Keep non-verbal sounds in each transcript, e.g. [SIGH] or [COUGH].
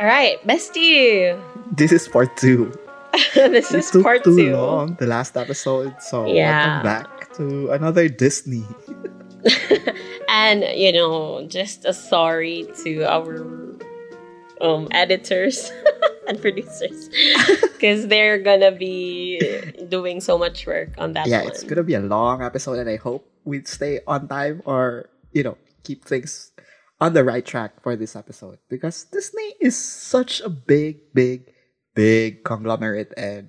All right, bestie. This is part two. [LAUGHS] this It is took part too two. long, the last episode. So Yeah. welcome back to another Disney. [LAUGHS] and you know, just a sorry to our um editors [LAUGHS] and producers because they're gonna be doing so much work on that yeah, one. it's gonna be a long episode, and I hope we stay on time or you know keep things on the right track for this episode because Disney is such a big, big, big conglomerate, and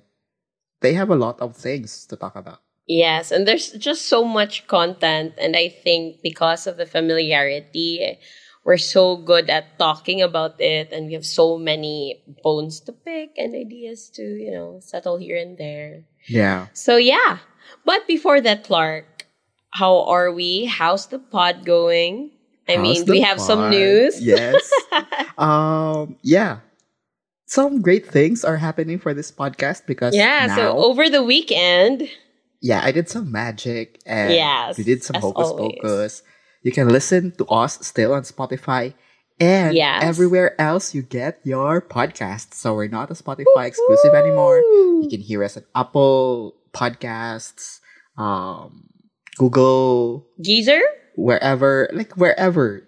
they have a lot of things to talk about. Yes, and there's just so much content, and I think because of the familiarity, we're so good at talking about it, and we have so many bones to pick and ideas to, you know, settle here and there. Yeah. So yeah, but before that, Clark, how are we? How's the pod going? I How's mean, we have some news. Yes. [LAUGHS] um. Yeah. Some great things are happening for this podcast because yeah, now, so over the weekend, yeah, I did some magic and Yes, we did some hocus always. pocus. You can listen to us still on Spotify and Yes. everywhere else you get your podcast. So we're not a Spotify exclusive anymore. You can hear us at Apple Podcasts, um, Google, Deezer? Wherever, like wherever.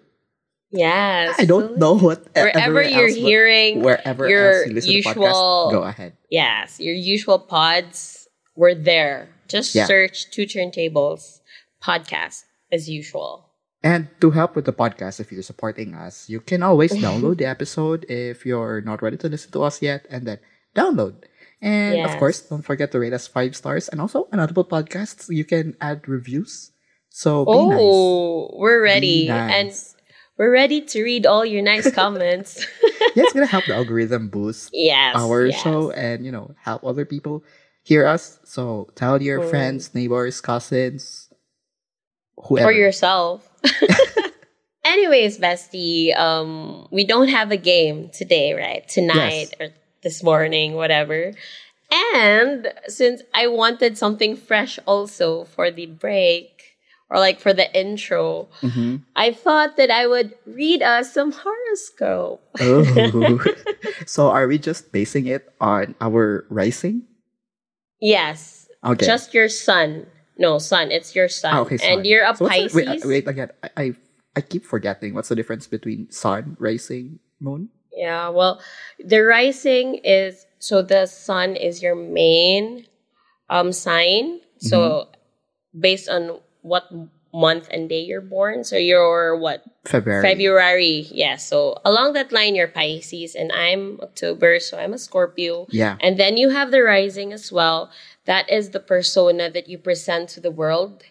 Yes. I don't know [LAUGHS] what Wherever you're else, hearing wherever your you listen to usual- podcasts, go ahead. Yes, your usual pods were there. Just Yeah. search Two Turntables podcast as usual. And to help with the podcast, if you're supporting us, you can always [LAUGHS] download the episode if you're not ready to listen to us yet, and then download. And of course, don't forget to rate us five stars. And also, on Audible Podcasts, you can add reviews. So be nice. Oh, we're ready. And we're ready to read all your nice comments. [LAUGHS] yeah, it's gonna help the algorithm boost yes. our yes. show and you know help other people hear us. So tell your Mm. friends, neighbors, cousins, whoever. For yourself. [LAUGHS] [LAUGHS] Anyways, bestie, um, we don't have a game today, right? Tonight or this morning, whatever. And since I wanted something fresh also for the break or like for the intro, Mhm. I thought that I would read us some horoscope. Oh. [LAUGHS] so are we just basing it on our rising? Yes, Okay. just your sun. No, sun. It's your sun. Ah, okay, And you're a So Pisces. the- wait, uh, wait again. I, I I keep forgetting. What's the difference between sun, rising, moon? Yeah, well, the rising is so the sun is your main um sign. So Mm-hmm. based on what month and day you're born, so you're what February. February. Yeah, so along that line you're Pisces and I'm October, so I'm a Scorpio. Yeah. And then you have the rising as well. That is the persona that you present to the world.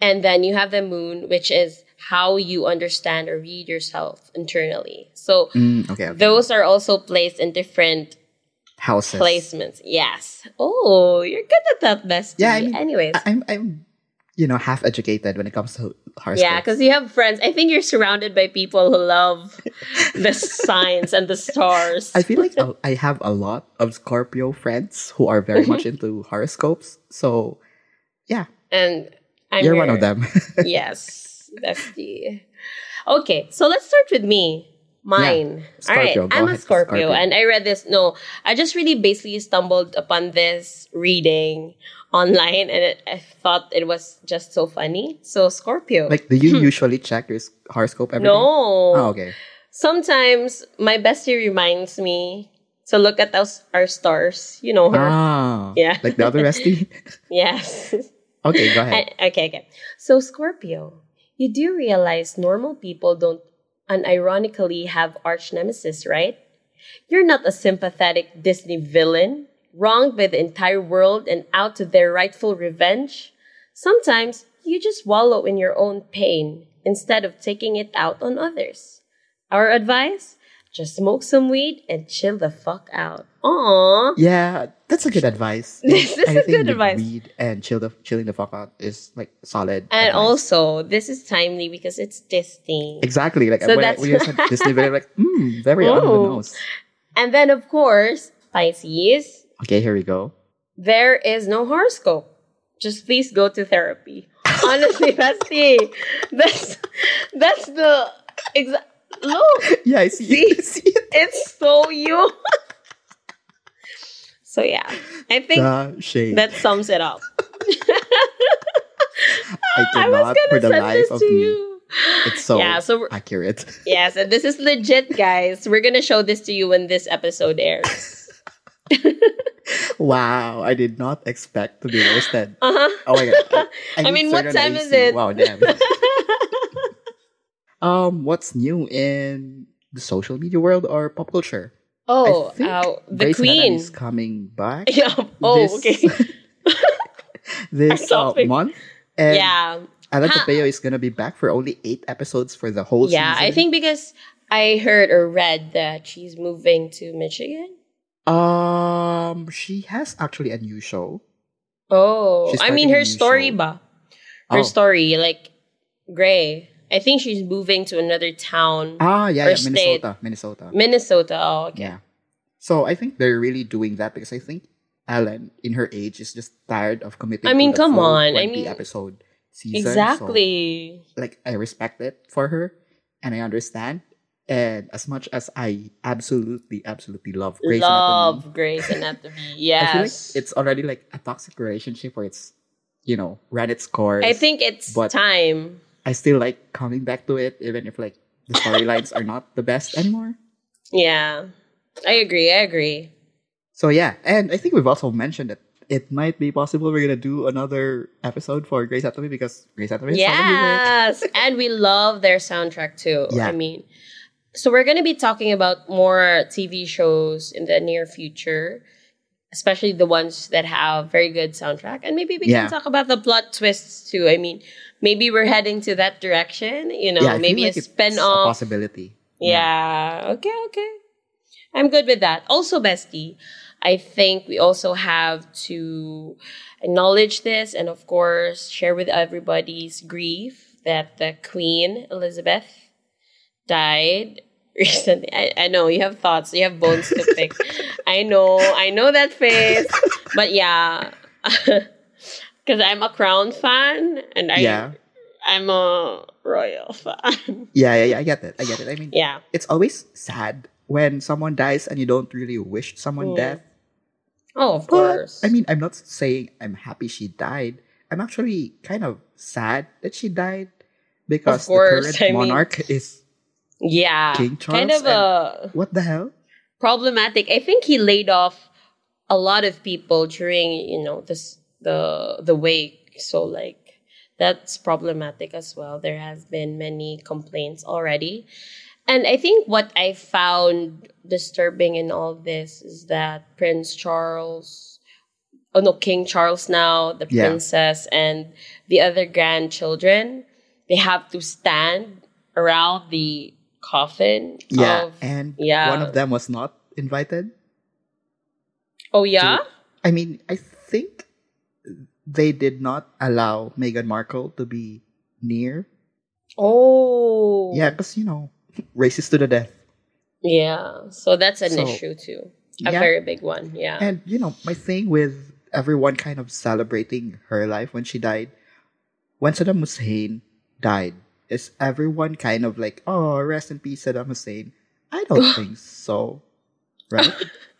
And then you have the moon, which is how you understand or read yourself internally. So Mm, okay, okay. those are also placed in different houses. placements. Yes. Oh, you're good at that, bestie. Yeah, I mean, Anyways. I- I'm I'm you know half educated when it comes to horoscopes. yeah, because you have friends. I think you're surrounded by people who love the [LAUGHS] signs and the stars. I feel like I have a lot of Scorpio friends who are very much [LAUGHS] into horoscopes. So yeah, and I'm you're your- one of them. [LAUGHS] yes, bestie. Okay, so let's start with me. Mine. All right, I'm a Scorpio, Scorpio. and I read this. No, I just really basically stumbled upon this reading online, and it, I thought it was just so funny. So Scorpio. like, do you usually check your horoscope every day? no. Oh, okay. Sometimes my bestie reminds me to look at those our stars. You know her. Ah, Yeah. Like the other bestie. [LAUGHS] Yes. okay, go ahead. I- okay, okay. So, Scorpio, you do realize normal people don't unironically have arch nemesis, right? You're not a sympathetic Disney villain, wronged by the entire world and out to their rightful revenge. Sometimes you just wallow in your own pain instead of taking it out on others. Our advice? Just smoke some weed and chill the fuck out. Aww. Yeah, that's a good advice. [LAUGHS] This is a good advice. Weed and chill the chilling the fuck out is like solid. And advice. also, this is timely because it's Disney. exactly like So when, I, that's- when you said [LAUGHS] Disney, very like hmm, very on the Oh. nose. And then, of course, Pisces, Okay, here we go. there is no horoscope. Just please go to therapy. [LAUGHS] Honestly, bestie, that's that's the exact. Look, Yeah, I see, See? it. I see it. it's so you. [LAUGHS] so yeah, I think that sums it up. [LAUGHS] I I was cannot gonna for the send life this of to me. you. It's so yeah, so accurate. yes, and this is legit, guys. We're gonna show this to you when this episode airs. Wow, I did not expect to be roasted. Uh huh. Oh my god. [LAUGHS] I need mean, what time is it? Wow, damn. [LAUGHS] um, what's new in the social media world or pop culture? oh, I uh, the Anatomy queen. is coming back. [LAUGHS] Yeah. Oh, this- okay. this uh, month. And yeah. Ellen Ha- Pompeo is gonna be back for only eight episodes for the whole Yeah, season. Yeah, I think because I heard or read that she's moving to Michigan. Um, she has actually a new show. Oh, I mean her story show. ba. Her Oh. story, like Gray. I think she's moving to another town, Ah, yeah, yeah. Minnesota, Minnesota. Minnesota. Oh, okay. Yeah. So I think they're really doing that because I think Ellen, in her age, is just tired of committing. I mean, come on. I mean, episode season. So, Exactly. like I respect it for her, and I understand. And as much as I absolutely, absolutely love Grey's Anatomy, Love Grey's Anatomy. [LAUGHS] I feel like Yes. it's already like a toxic relationship where it's, you know, ran its course. I think it's but- time. I still like coming back to it, even if like the storylines are not the best anymore. Yeah. I agree. I agree. So yeah, and I think we've also mentioned that it might be possible we're gonna do another episode for Grey's Anatomy because Grey's Anatomy. Yes. and we love their soundtrack too. Yeah. I mean, so we're going to be talking about more TV shows in the near future, especially the ones that have very good soundtrack. And maybe we Yeah. can talk about the plot twists too. I mean, maybe we're heading to that direction, you know, yeah, maybe like a it's spin a possibility. Yeah. Okay, okay. I'm good with that. Also, bestie, I think we also have to acknowledge this and, of course, share with everybody's grief that the Queen Elizabeth died [LAUGHS] recently. I, I know you have thoughts, you have bones to pick. I know, I know that face. But yeah, [LAUGHS] because I'm a Crown fan and I, yeah, I'm a Royal fan. [LAUGHS] yeah, yeah, yeah. I get it. I get it. I mean, yeah. it's always sad when someone dies and you don't really wish someone Mm. death. Oh, of But course. I mean, I'm not saying I'm happy she died. I'm actually kind of sad that she died because course, the current I mean- monarch is Yeah. King kind Charles of a what the hell? problematic. I think he laid off a lot of people during, you know, this the the wake. So like that's problematic as well. There has been many complaints already. And I think what I found disturbing in all this is that Prince Charles oh no, King Charles now, the Yeah. princess and the other grandchildren, they have to stand around the coffin Yeah, of and yeah. one of them was not invited. Oh yeah? I mean, I think they did not allow Meghan Markle to be near. Oh. Yeah, because you know, racist to the death. Yeah. So that's an So, issue too. A yeah. very big one. Yeah. And you know, my thing with everyone kind of celebrating her life when she died, when Saddam Hussein died, is everyone kind of like, oh, rest in peace, Saddam Hussein? I don't think so. Right?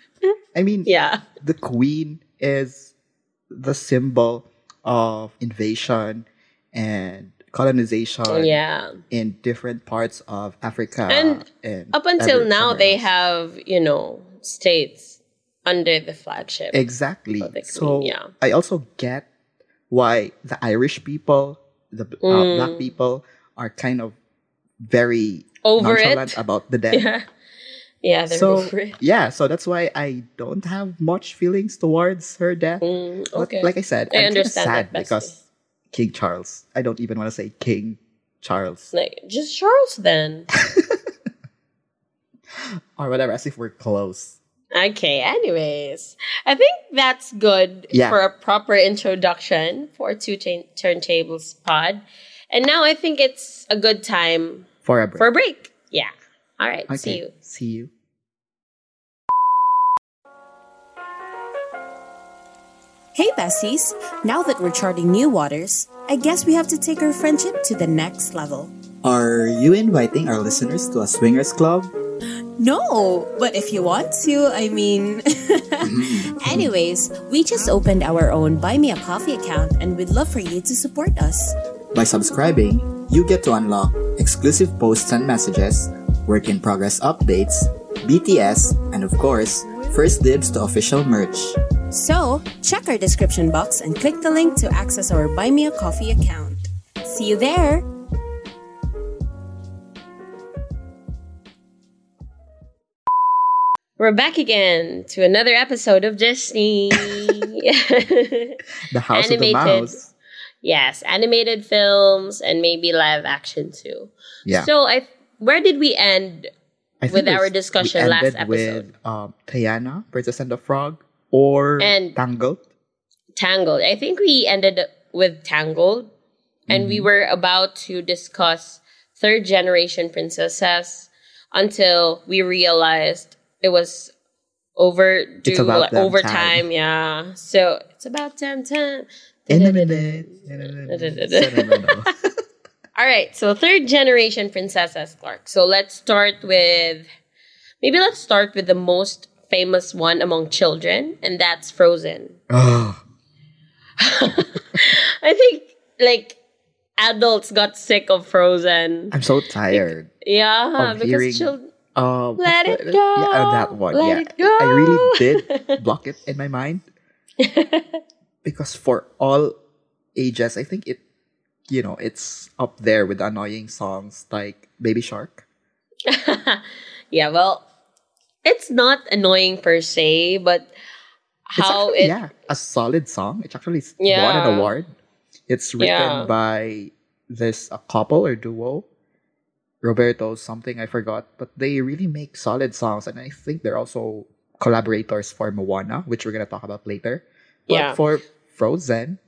[LAUGHS] I mean, yeah. the queen is the symbol of invasion and colonization Yeah. in different parts of Africa. And and Up until now they else. have, you know, states under the flagship. exactly. the So yeah. I also get why the Irish people, the uh, Mm. black people, are kind of very Over nonchalant it. about the death. Yeah. Yeah, they're so over it. yeah, so that's why I don't have much feelings towards her death. Mm, But okay. like I said, I I'm kinda understand sad because King Charles. I don't even want to say King Charles like just Charles then. [LAUGHS] or whatever, as if we're close. Okay, anyways. I think that's good Yeah. for a proper introduction for Two Turn- Turntables Pod. And now I think it's a good time For a break. for a break. Yeah. All right. okay. See you. See you. Hey, besties! Now that we're charting new waters, I guess we have to take our friendship to the next level. Are you inviting our listeners to a swingers club? No, but if you want to, I mean. [LAUGHS] Anyways, we just opened our own Buy Me a Coffee account and we'd love for you to support us. By subscribing, you get to unlock exclusive posts and messages, work in progress updates, BTS, and of course, first dibs to official merch. So, check our description box and click the link to access our Buy Me a Coffee account. See you there! We're back again to another episode of Disney. [LAUGHS] The House of the Animated. Mouse. Yes, animated films and maybe live action too. Yeah. So I where did we end? With our discussion last episode. with um, Tiana, Princess and the Frog, or And- Tangled. Tangled. I think we ended with Tangled and Mm-hmm. we were about to discuss third generation princesses until we realized it was overdue It's about like, over time. time. Yeah. So it's about 10 10. In a minute. In a minute. All right, so third generation princesses, Clark. So let's start with maybe let's start with the most famous one among children, and that's Frozen. oh, [LAUGHS] I think like adults got sick of Frozen. I'm so tired. Yeah, of because hearing- children. Uh, Let it go. Yeah, that one. Let yeah, it go. I really did [LAUGHS] block it in my mind [LAUGHS] because for all ages, I think it, you know, it's up there with annoying songs like Baby Shark. [LAUGHS] yeah, well, it's not annoying per se, but It's how actually, it yeah, a solid song. It actually s- won Yeah. an award. It's written Yeah. by this a couple or duo, Roberto something I forgot, but they really make solid songs, and I think they're also collaborators for Moana, which we're gonna talk about later. But Yeah. for Frozen,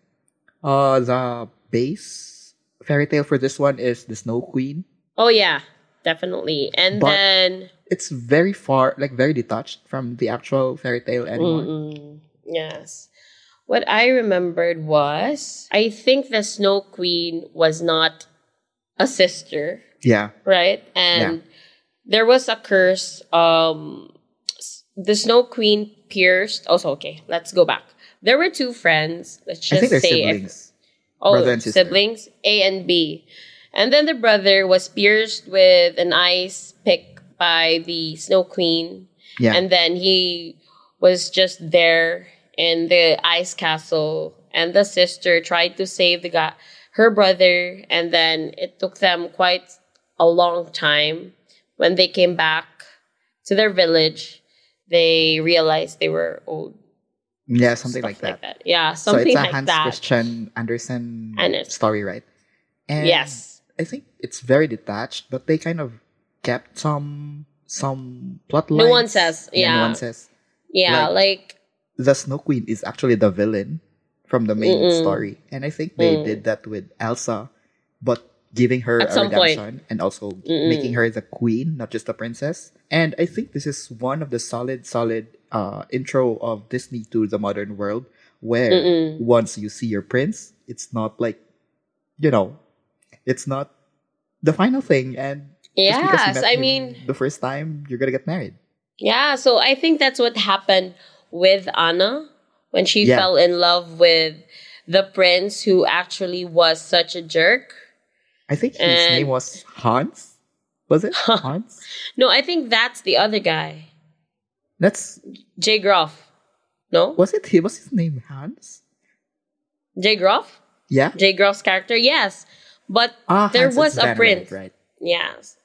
uh, the base fairy tale for this one is the Snow Queen. Oh yeah, definitely. And But- then It's very far, like very detached from the actual fairy tale anymore. Yes. What I remembered was I think the Snow Queen was not a sister, Yeah, right? And there was a curse. Um, the Snow Queen pierced. Also, okay, let's go back. There were two friends. Let's just say if- siblings. oh, brother and sister. siblings A and B, and then the brother was pierced with an ice pick by the Snow Queen. Yeah, and then he was just there in the ice castle. And the sister tried to save the guy her brother. And then it took them quite a long time. When they came back to their village they realized they were old yeah, something Stuff like that. yeah something like that. So it's a like Hans that Christian Andersen Andersen. story, right? And yes I think it's very detached, but they kind of kept some some plot lines. Nuances, yeah. nuances. yeah Like- like, The Snow Queen is actually the villain from the main Mm-mm. story, and I think they Mm. did that with Elsa, but giving her a some point. redemption and also Mm-mm. making her the queen, not just a princess. And I think this is one of the solid, solid uh, intro of Disney to the modern world, where Mm-mm. once you see your prince, it's not like, you know, it's not the final thing. And just because you yes i mean the first time, you're gonna get married. Yeah, so I think that's what happened with Anna when she Yeah. fell in love with the prince who actually was such a jerk. I think his And- name was Hans. Was it Hans? [LAUGHS] No, I think that's the other guy, That's Jay Groff. No, was it? He was his name Hans. Jay Groff. Yeah. Jay Groff's character, yes, but Ah, there Hans was a prince. Right, right. Yes.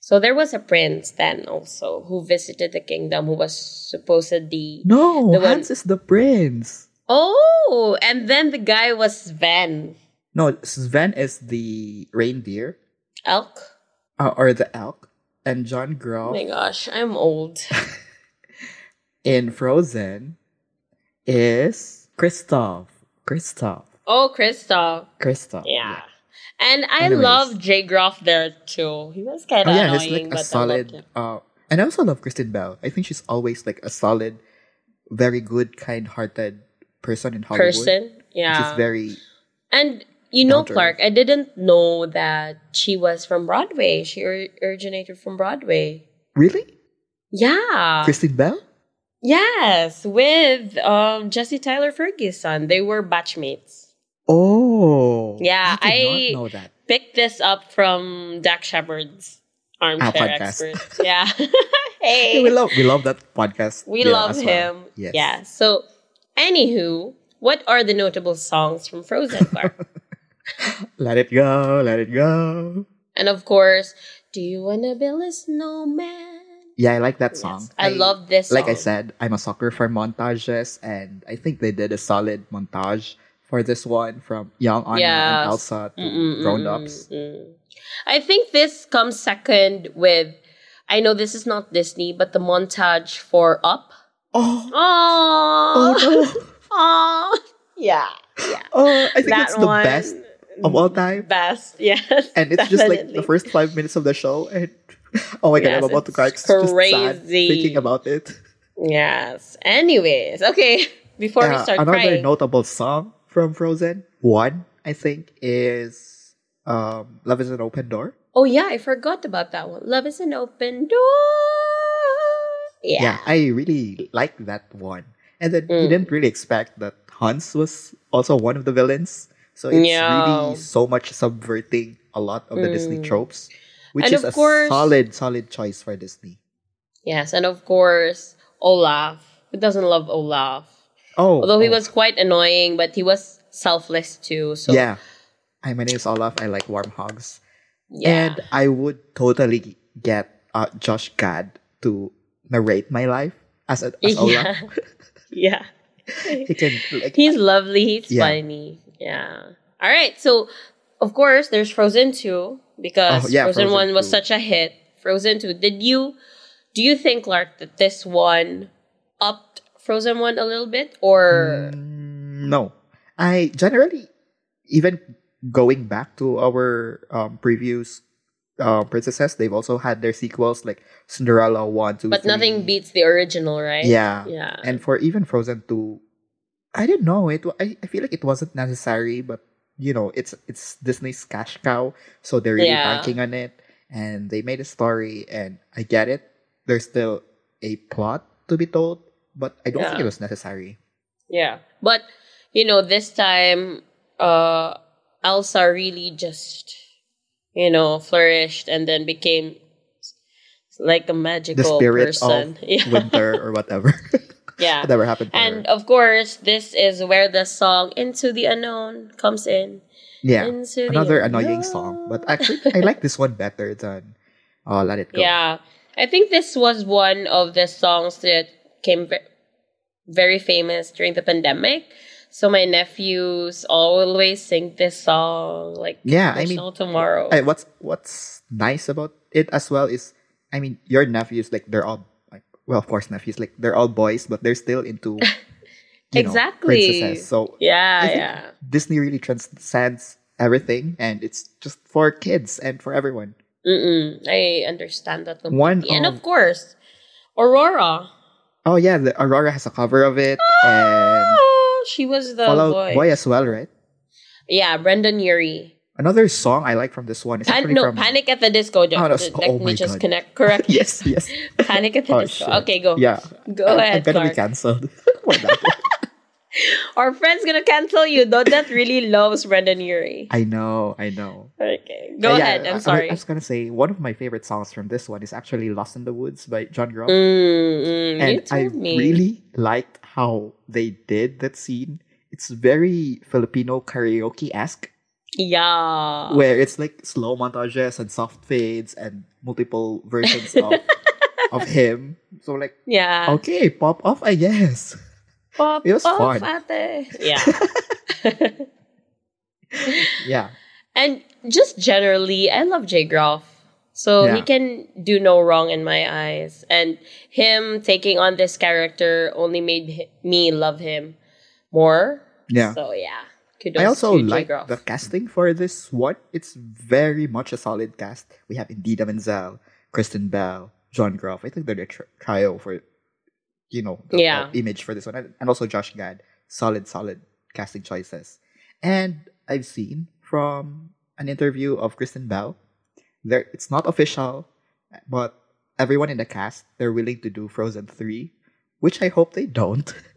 So there was a prince then also who visited the kingdom who was supposedly No, The one- Hans is the prince. Oh, and then the guy was Sven. No, Sven is the reindeer Elk. uh, or the elk, and John Oh Groff my gosh, I'm old. [LAUGHS] in Frozen is Kristoff. Kristoff. Oh, Kristoff. Kristoff. Yeah. And I Anyways. love Jay Groff there too. He was kind Oh, of yeah, annoying, he's like but a solid. Uh, and I also love Kristen Bell. I think she's always like a solid, very good, kind-hearted person in. Hollywood. person. Yeah. She's very and You know, Clark, I didn't know that she was from Broadway. She or- originated from Broadway. Really? Yeah. Christine Bell? Yes, with um Jesse Tyler Ferguson. They were batchmates. Oh. Yeah, I did I- not know that. Picked this up from Dax Shepard's armchair podcast. expert. Yeah. Yeah, [LAUGHS] [LAUGHS] hey. we love we love that podcast. We yeah, love as well. him. Yes. Yeah. So, anywho, what are the notable songs from Frozen, Clark? [LAUGHS] Let it go, let it go. and of course, Do You Wanna Build a Snowman? Yeah, I like that song. Yes, I, love this song. Like I said, I'm a sucker for montages, and I think they did a solid montage for this one from young Anna Yes. and Elsa to Mm-mm, grown mm-mm, ups. Mm, mm. I think this comes second with, I know this is not Disney, but the montage for Up. Oh, Oh, oh no! [LAUGHS] oh, yeah, yeah. Oh, I think That it's the one, best of all time. Best, [LAUGHS] yes. And it's just like the first five minutes of the show, and oh my god, Yes, I'm about to cry. It's crazy. thinking about it. Yes. Anyways, okay. [LAUGHS] Before we start another crying, notable song from Frozen, one I think is um, "Love Is an Open Door." oh yeah, I forgot about that one. Love is an open door. Yeah. Yeah, I really like that one. And then you Mm. didn't really expect that Hans was also one of the villains. So it's Yeah. really so much subverting a lot of the Disney Mm. tropes, which And is of a course- solid, solid choice for Disney. Yes, and of course Olaf. Who doesn't love Olaf? Oh, Although he oh, was quite annoying, but he was selfless too. So yeah. Hi, my name is Olaf. I like warm hugs. yeah. And I would totally get uh, Josh Gad to narrate my life as, a, as [LAUGHS] Olaf. yeah. [LAUGHS] yeah. He can like He's lovely. He's Yeah. funny. Yeah. All right. So, of course, there's Frozen 2 because Oh, yeah, Frozen, Frozen 1 was such a hit. Frozen 2. Did you, do you think, Clark, that this one upped Frozen 1 a little bit? Or, Mm, no. I generally, even going back to our um, previous uh, princesses, they've also had their sequels like Cinderella 1, 2, but 3. nothing beats the original, right? Yeah. Yeah. And for even Frozen 2, I don't know. It I, I feel like it wasn't necessary, but you know, it's it's Disney's cash cow, so they're really Yeah. banking on it, and they made a story, and I get it. There's still a plot to be told, but I don't think it was necessary. Yeah. But, you know, this time, uh, Elsa really just, you know, flourished and then became like a magical The spirit person. of [LAUGHS] yeah. winter or whatever, [LAUGHS] yeah. [LAUGHS] whatever happened. And her. of course, this is where the song Into the Unknown comes in. yeah, Into the another annoying song, but actually, I like this one better than uh, Let It Go. Yeah. I think this was one of the songs that came ve- very famous during the pandemic. So my nephews always sing this song like Yeah, I mean, tomorrow. I, what's what's nice about it as well is, I mean, your nephews like they're all well, of course, nephews like they're all boys, but they're still into [LAUGHS] you know, Exactly. princesses. So yeah, yeah. Disney really transcends everything, and it's just for kids and for everyone. Mm-mm. I understand that One and of- of course, Aurora. Oh yeah, the Aurora has a cover of it, ah, and Oh, she was the voice. Boy as well, right? Yeah, Brendon Urie. Another song I like from this one is Pan- no, from Panic at the Disco. Just, Oh, no, let oh me just God. connect. Correct. [LAUGHS] yes, yes. [LAUGHS] Panic at the Oh, Disco. shit. Okay, go. Yeah, Go I'm, ahead, I'm gonna Clark. be cancelled for that. one. Our friend's gonna cancel you. That really loves Brendon Urie. I know, I know. Okay, go Uh, yeah, ahead. I- I- I'm sorry. I was gonna say one of my favorite songs from this one is actually "Lost in the Woods" by John Groff, Mm, mm, and I me. really liked how they did that scene. It's very Filipino karaoke esque, yeah. where it's like slow montages and soft fades and multiple versions of [LAUGHS] of him. So like, yeah. okay, pop off, I guess. Pop It was off, fun. ate. Yeah. [LAUGHS] Yeah, and just generally, I love Jay Groff. So he can do no wrong in my eyes. And him taking on this character only made me love him more. yeah. So yeah. Kudos I also like Groff. the casting for this one. It's very much a solid cast. We have Idina Menzel, Kristen Bell, John Groff. I think they're the tri- trio for, you know, the Yeah. uh, image for this one. And, also Josh Gad. Solid, solid casting choices. And I've seen from an interview of Kristen Bell. There, it's not official, but everyone in the cast they're willing to do Frozen three, which I hope they don't. [LAUGHS]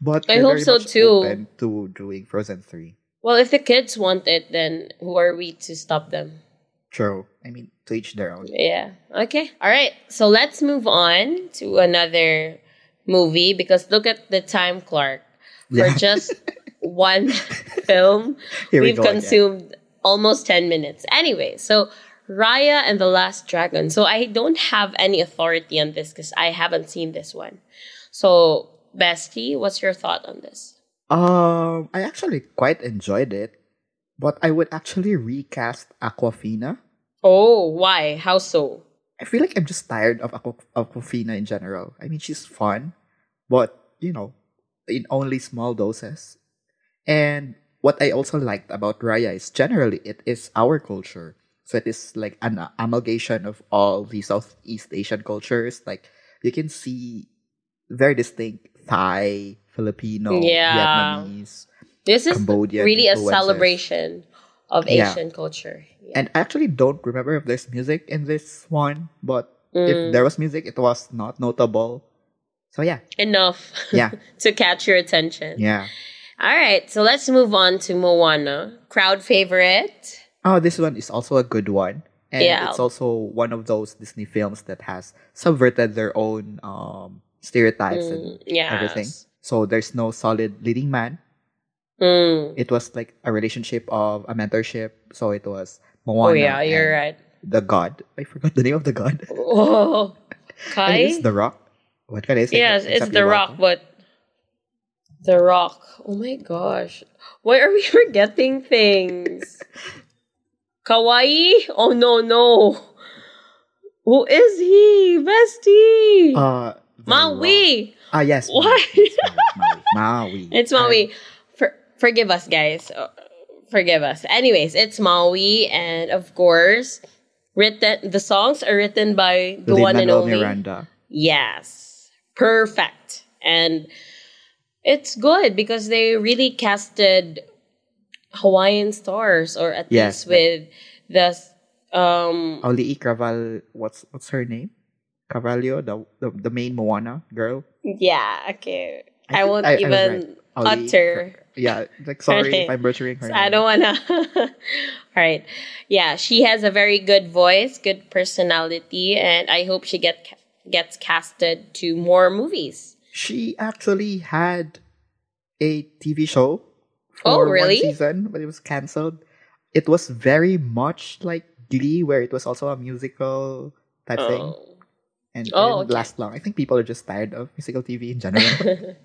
but I hope so too. To doing Frozen three. Well, if the kids want it, then who are we to stop them? True. I mean, to each their own. Yeah. Okay. All right. So let's move on to another movie because look at the time, Clark. For Yeah. just [LAUGHS] one film, Here we we've again. consumed almost 10 minutes. Anyway, so Raya and the Last Dragon. So I don't have any authority on this because I haven't seen this one. So, Bestie, what's your thought on this? Um, I actually quite enjoyed it, but I would actually recast Awkwafina. Oh, why? How so? I feel like I'm just tired of Aqu- Awkwafina in general. I mean, she's fun, but you know, in only small doses. And what I also liked about Raya is generally it is our culture. So it is like an amalgamation of all the Southeast Asian cultures. Like you can see very distinct Thai, Filipino, Yeah. Vietnamese, This is Cambodian really a celebration of Yeah. Asian culture. Yeah. And I actually don't remember if there's music in this one, but Mm. if there was music, it was not notable. So yeah, Enough yeah, [LAUGHS] to catch your attention. yeah. All right, so let's move on to Moana, crowd favorite. Oh, this one is also a good one, and Yeah. it's also one of those Disney films that has subverted their own um, stereotypes and Yes. everything. So there's no solid leading man. Mm. It was like a relationship of a mentorship. So it was Oh yeah, you're right. The god. I forgot the name of the god. [LAUGHS] Oh, Kai. it's the Rock. What can is it? yes, it's The Rock, but The Rock. Oh my gosh, why are we [LAUGHS] forgetting things? Kawaii? Oh no no. Who is he, bestie? Uh, Maui. Ah, yes. What? [LAUGHS] Maui. It's Maui. Maui. It's Maui. For, forgive us, guys. Uh, Forgive us. Anyways, it's Maui, and of course, written. The songs are written by the one and only. Miranda. Yes, perfect, and it's good because they really casted Hawaiian stars, or at Yes, least with the um. Auli'i Craval, what's what's her name? Carvalho, the, the the main Moana girl. Yeah. Okay. I, I won't I- I even right. Utter. Yeah, like sorry if I'm butchering her. [LAUGHS] I name. don't wanna. [LAUGHS] All right, yeah, she has a very good voice, good personality, and I hope she get gets casted to more movies. She actually had a TV show Oh, for really? one season, but it was cancelled. It was very much like Glee, where it was also a musical type thing, Oh. And Oh, okay. last long. I think people are just tired of musical TV in general. [LAUGHS]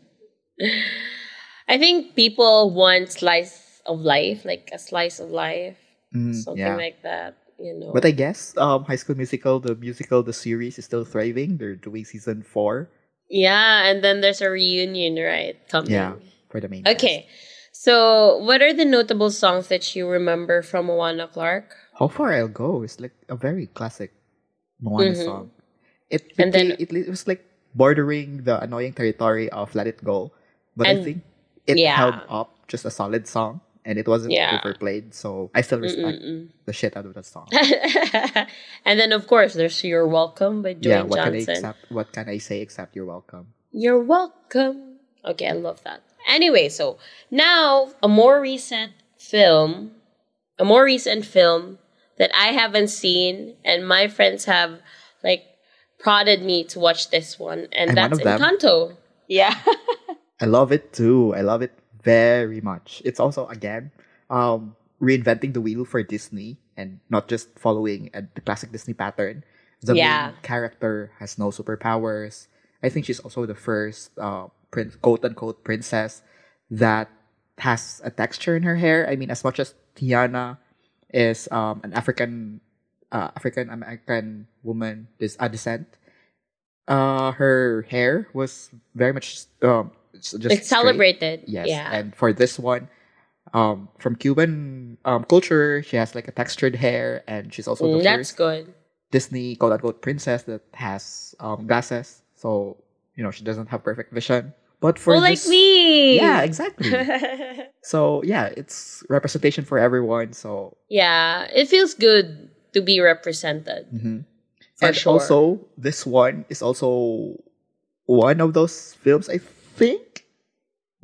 [LAUGHS] I think people want slice of life, like a slice of life, Mm, something yeah. like that. You know. But I guess um, High School Musical, the musical, the series is still thriving. They're doing season four. yeah, and then there's a reunion, right? Coming. Yeah, for the main. Okay. So, what are the notable songs that you remember from Moana Clark? cast. How far I'll go is like a very classic Moana Mhm. song. It And then- it, it was like bordering the annoying territory of Let It Go, but I think it yeah. held up just a solid song, and it wasn't Yeah. overplayed. So I still respect Mm-mm-mm. the shit out of that song. [LAUGHS] and then, of course, there's You're Welcome by Dwayne yeah, what can I Johnson. accept? What can I say except you're welcome? You're welcome. Okay, I love that. Anyway, so now a more recent film, a more recent film that I haven't seen, and my friends have like prodded me to watch this one, and I'm one that's of them. Encanto. Yeah. [LAUGHS] I love it too. I love it very much. It's also again um reinventing the wheel for Disney and not just following uh, the classic Disney pattern. The Yeah. main character has no superpowers. I think she's also the first uh prince quote unquote princess that has a texture in her hair. I mean as much as Tiana is um an African uh, African American woman this a descent. Uh her hair was very much um it's just it's celebrated. Yes. Yeah. And for this one, um, from Cuban um, culture, she has like a textured hair, and she's also the that's first good. Disney quote unquote princess that has um, glasses. So you know she doesn't have perfect vision, But for oh, like me. Yeah, exactly. [LAUGHS] so yeah, it's representation for everyone. So yeah, it feels good to be represented. mhm. For and sure. also this one is also one of those films I think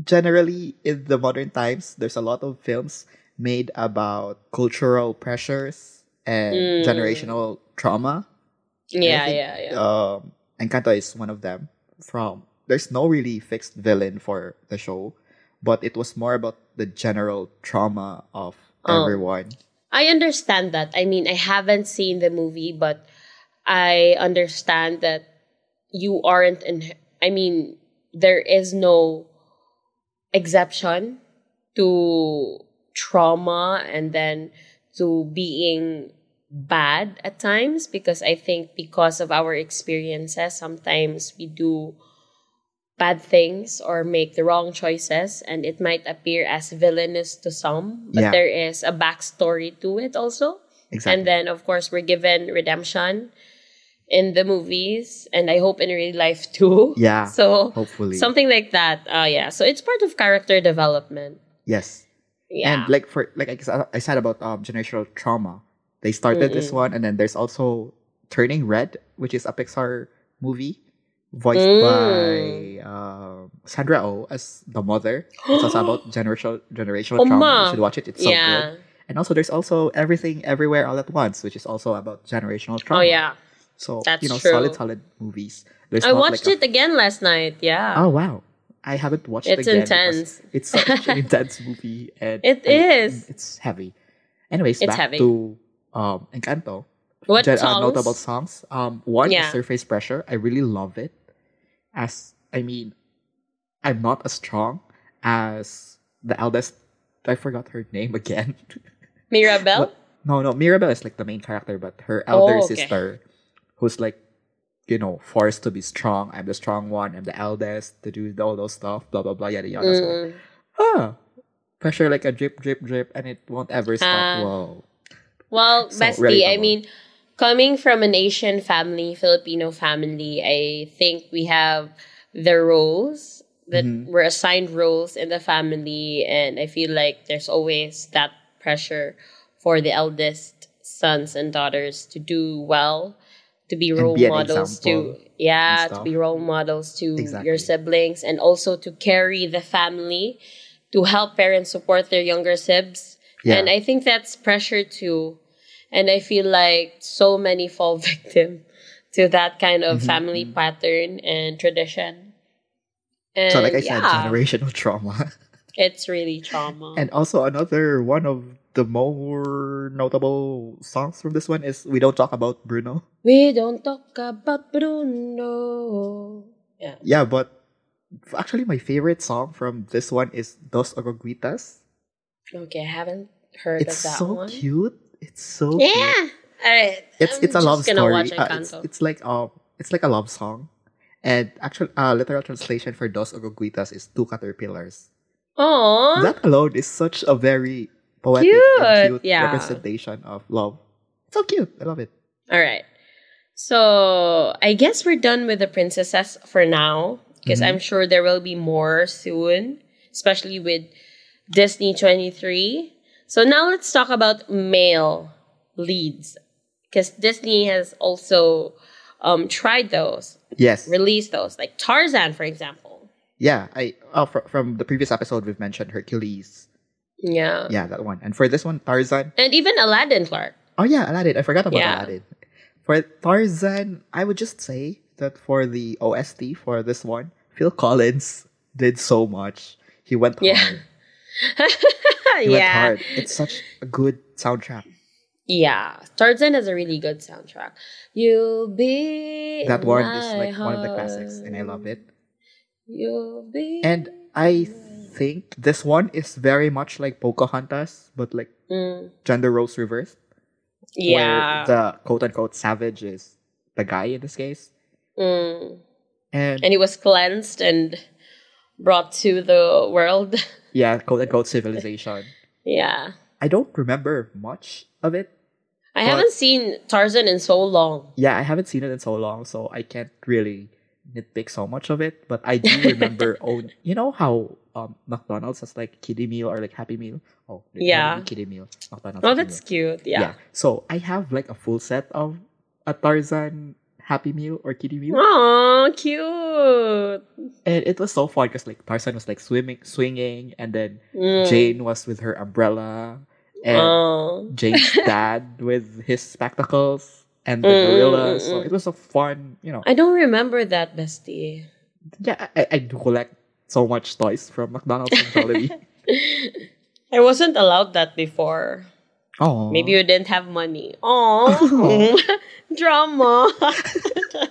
generally in the modern times there's a lot of films made about cultural pressures and Mm. generational trauma. Yeah, think, yeah, yeah. Um, Encanto is one of them. From there's no really fixed villain for the show, but it was more about the general trauma of Oh. everyone. I understand that. I mean, I haven't seen the movie, but I understand that you aren't in. I mean, there is no exception to trauma and then to being bad at times because I think because of our experiences, sometimes we do bad things or make the wrong choices and it might appear as villainous to some, but Yeah. there is a backstory to it also. Exactly. And then, of course, we're given redemption in the movies, and I hope in real life [LAUGHS] too. Yeah, So hopefully. something like that. Uh, yeah. So it's part of character development. yes. Yeah. And like for like I guess- I said about um generational trauma, they started this one, and then there's also Turning Red, which is a Pixar movie voiced Mm. by um Sandra Oh as the mother. [GASPS] It's also about generational generational Oh, trauma. You should watch it. It's so yeah. good. And also there's also Everything Everywhere All at Once, which is also about generational trauma. Oh yeah. So That's you know, true. solid, solid movies. There's I watched like it again last night. Yeah. Oh wow. I haven't watched It's it again intense. It's such an [LAUGHS] intense movie and It I- is. It's heavy. Anyways, It's back heavy. to um Encanto. What Gen- uh, songs? notable songs. Um one Yeah. is Surface Pressure. I really love it. As I mean, I'm not as strong as the eldest I forgot her name again. [LAUGHS] Mirabel. No, no, Mirabel is like the main character, but her Oh, elder okay. sister, who's like, you know, forced to be strong. I'm the strong one. I'm the eldest to do all those stuff. Blah blah blah. Yada yada. So, Mm. ah, pressure like a drip, drip, drip, and it won't ever stop. Ah. Whoa. Well, So, bestie, I common. mean, coming from an Asian family, Filipino family, I think we have the roles that Mhm. we're assigned roles in the family, and I feel like there's always that pressure for the eldest sons and daughters to do well, to be role be models to yeah, to be role models to Exactly. your siblings, and also to carry the family, to help parents support their younger sibs. Yeah. And I think that's pressure too. And I feel like so many fall [LAUGHS] victim to that kind of Mhm, family pattern and tradition. And so like I said, generational [LAUGHS] trauma. it's really trauma. and also another one of the more notable songs from this one is "We Don't Talk About Bruno." we don't talk about Bruno. Yeah. Yeah, but actually, my favorite song from this one is "Dos Oruguitas." Okay, I haven't heard It's of that so one. cute. It's so cute. Yeah. All right. It's I'm it's a love story. Uh, it's, it's like um it's like a love song, and actual uh, literal translation for "Dos Oruguitas" is two caterpillars. Oh, That alone is such a very poetic Cute, and cute yeah. representation of love. So cute. I love it. All right. So I guess we're done with the princesses for now because Mhm. I'm sure there will be more soon, especially with Disney 23. So now let's talk about male leads because Disney has also um, tried those, Yes. released those, like Tarzan, for example. Yeah. I uh, fr- from the previous episode we've mentioned Hercules. Yeah. Yeah, that one. And for this one, Tarzan. And even Aladdin, Clark. Oh yeah, Aladdin. I forgot about Yeah. Aladdin. For Tarzan, I would just say that for the OST for this one, Phil Collins did so much. He went Yeah. hard. [LAUGHS] He went yeah. hard. It's such a good soundtrack. Yeah, Tarzan has a really good soundtrack. You'll be That one is like one of the classics, and I love it. You'll be And I think this one is very much like Pocahontas, but like Mm, gender roles reversed. yeah. Where the quote unquote savage is the guy in this case. Mm. And, And he was cleansed and brought to the world. [LAUGHS] yeah, quote unquote civilization. yeah, I don't remember much of it. I haven't seen Tarzan in so long. Yeah, I haven't seen it in so long, so I can't really nitpick so much of it, but I do remember [LAUGHS] own. You know how um McDonald's has like kiddie meal or like Happy Meal. Oh, Yeah. kiddie meal. McDonald's. Oh, that's Meal. cute. Yeah. So I have like a full set of a Tarzan Happy Meal or Kitty meal, Oh, cute. and it was so fun because like Tarzan was like swimming, swinging, and then Mm. Jane was with her umbrella, and Oh. Jane's [LAUGHS] dad with his spectacles and the Mm, gorilla. mm, So mm. it was a fun, you know. I don't remember that, bestie. Yeah, I, I do collect so much toys from McDonald's and Jollibee. [LAUGHS] I wasn't allowed that before. Oh, Maybe you didn't have money. [LAUGHS] Oh, [LAUGHS] drama. [LAUGHS]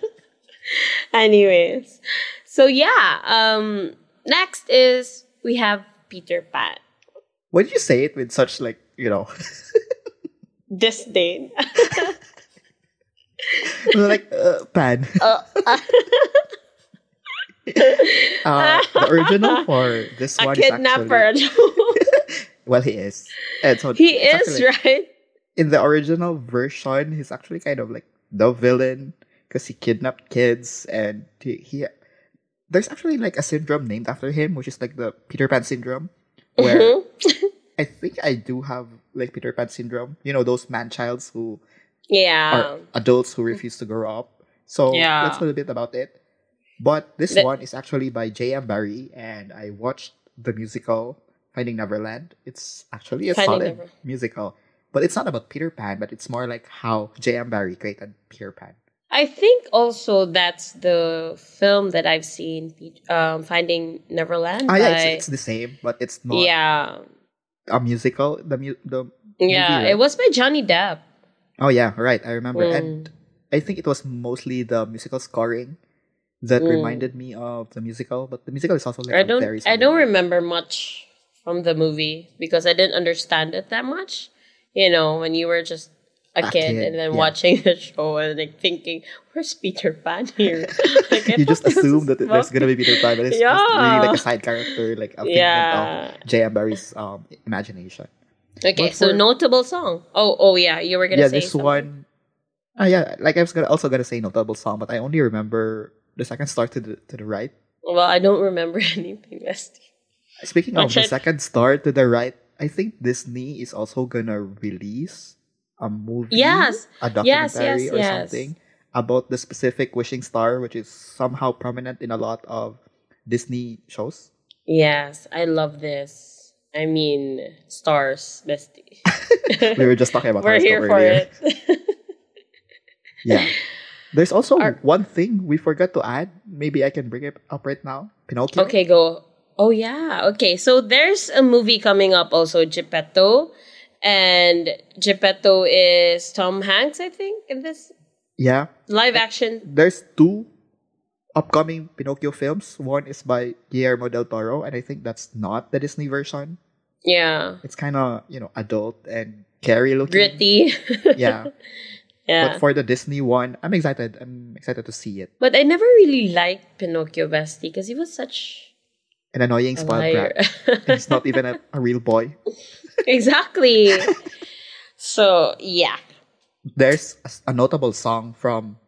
Anyways, so yeah. Um, next is we have Peter Pan. Why did you say it with such like you know, Disdain. like uh, pan? Uh, Uh, the original for this a one is kidnapper. actually well, he is, and so he is like, right. in the original version. He's actually kind of like the villain because he kidnapped kids and he, he there's actually like a syndrome named after him, which is like the Peter Pan syndrome, where Mhm. I think I do have like Peter Pan syndrome. You know, those man childs who Yeah. are adults who refuse to grow up. So Yeah. that's a little bit about it. But this The- one is actually by J.M. Barrie, and I watched the musical Finding Neverland. It's actually a Finding solid Never- musical. But it's not about Peter Pan, but it's more like how J.M. Barrie created Peter Pan. I think also that's the film that I've seen, um, Finding Neverland. Ah, yeah, by- it's, it's the same, but it's not yeah, a musical. The mu- the yeah. right? It was by Johnny Depp. Oh yeah, right. I remember, Mm. and I think it was mostly the musical scoring that Mm. reminded me of the musical. But the musical is also like I don't. very. I don't remember much from the movie because I didn't understand it that much. You know, when you were just a, A kid, kid, and then yeah. watching [LAUGHS] the show and like thinking, "Where's Peter Pan here?" [LAUGHS] like, you just [LAUGHS] assume that there's gonna be Peter Pan, but it's just really like a side character, like a figment Yeah. of J.M. Barrie's um, imagination. Okay, so notable song. Oh, oh yeah, you were gonna yeah, say this something. one. Ah, yeah, like I was gonna also gonna say notable song, but I only remember the second star to the to the right. Well, I don't remember anything, bestie. Speaking Oh, of the second star to the right, I think Disney is also gonna release a movie, Yes. a Yes, documentary yes, or yes. something about the specific wishing star, which is somehow prominent in a lot of Disney shows. Yes, I love this. I mean, stars, bestie. [LAUGHS] We were just talking about [LAUGHS] We're here for earlier. it. [LAUGHS] Yeah. There's also Our- one thing we forgot to add. Maybe I can bring it up right now. Pinocchio. okay, go. Oh yeah. Okay, so there's a movie coming up also, Geppetto, and Geppetto is Tom Hanks, I think, in this Yeah. live action. There's two upcoming Pinocchio films. One is by Guillermo del Toro, and I think that's not the Disney version. Yeah, It's kind of you know adult and scary looking. gritty. [LAUGHS] Yeah. [LAUGHS] yeah. But for the Disney one, I'm excited. I'm excited to see it. But I never really liked Pinocchio Bestie because he was such An annoying a spoiled brat. [LAUGHS] He's not even a, a real boy. exactly. so yeah. There's a notable song from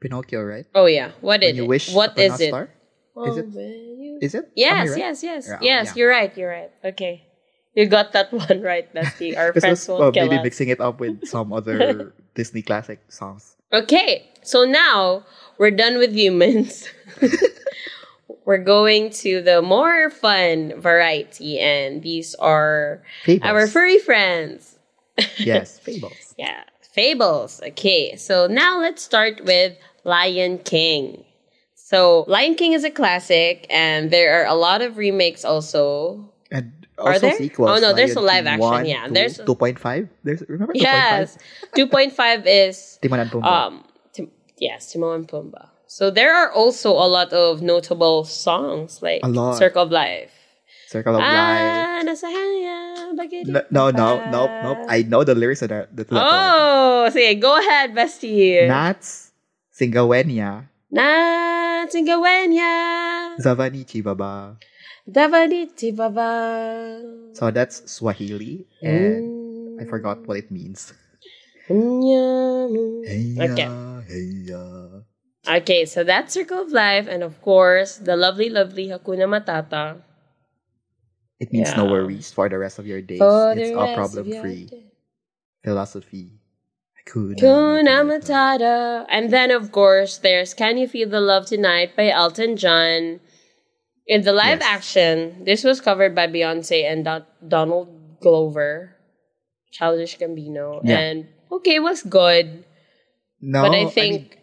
Pinocchio, right? Oh yeah. What When is you it? wish what is a it? star? Oh, it- you- Is it? Yes, right? yes, yes, Yeah, yes. yeah. You're right. You're right. Okay, you got that [LAUGHS] one right, Bestie. [LAUGHS] Our friends was won't uh, kill maybe us. mixing it up with some other Disney classic songs. Okay, so now we're done with humans. We're going to the more fun variety, and these are Fables. our furry friends. [LAUGHS] yes, Fables. Yeah, fables. Okay, so now let's start with Lion King. So, Lion King is a classic, and there are a lot of remakes also. And Are also there? sequels. Oh, no, there's a live action, 1, yeah. 2, There's- 2.5. There's remember 2.5? Yes, 2.5 is Timon and Pumbaa. um Tim- yes, Timon and Pumbaa. So there are also a lot of notable songs like. Circle of Life. Circle of Life. Ah, bagay No, no, no, nope, nope. I know the lyrics of that. that one. Oh, sige, go ahead, bestie. Nats, Singawenya, Na Singawenya, Zavani Chibaba. Davaniti Baba. So that's Swahili, and I forgot what it means. Mm. Heya, Okay. heya. Okay, so that's Circle of Life, and of course, the lovely, lovely Hakuna Matata. It means no worries for the rest of your days. For it's all problem free. Philosophy. Hakuna Hakuna Matata. Matata. And then, of course, there's Can You Feel the Love Tonight by Elton John. In the live Yes. action, this was covered by Beyonce and Don- Donald Glover, Childish Gambino. Yeah. And okay, it was good. No, but I mean, think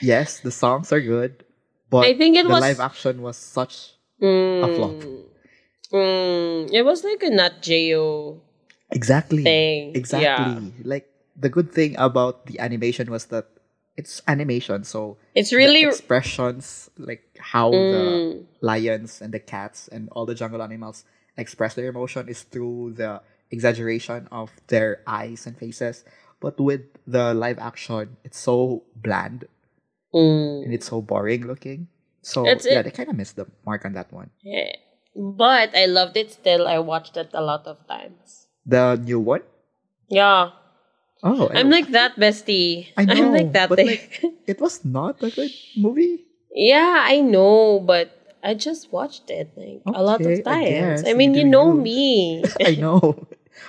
yes, the songs are good, but I think it the was- live action was such mm, flop. Mm, it was like a Nat Geo exactly thing. exactly Yeah. like the good thing about the animation was that it's animation, so It's the really expressions like how Mm. the lions and the cats and all the jungle animals express their emotion is through the exaggeration of their eyes and faces. But with the live action, it's so bland mm, and it's so boring looking. So It's- yeah, it- they kind of missed the mark on that one. yeah. But I loved it still. I watched it a lot of times. The new one, Yeah. oh, I'm like that, bestie. I [LAUGHS] know, am like that. but like, it was not a good movie. yeah, I know, but I just watched it like a lot of times. guess, I, mean, you you know [LAUGHS] me. I know.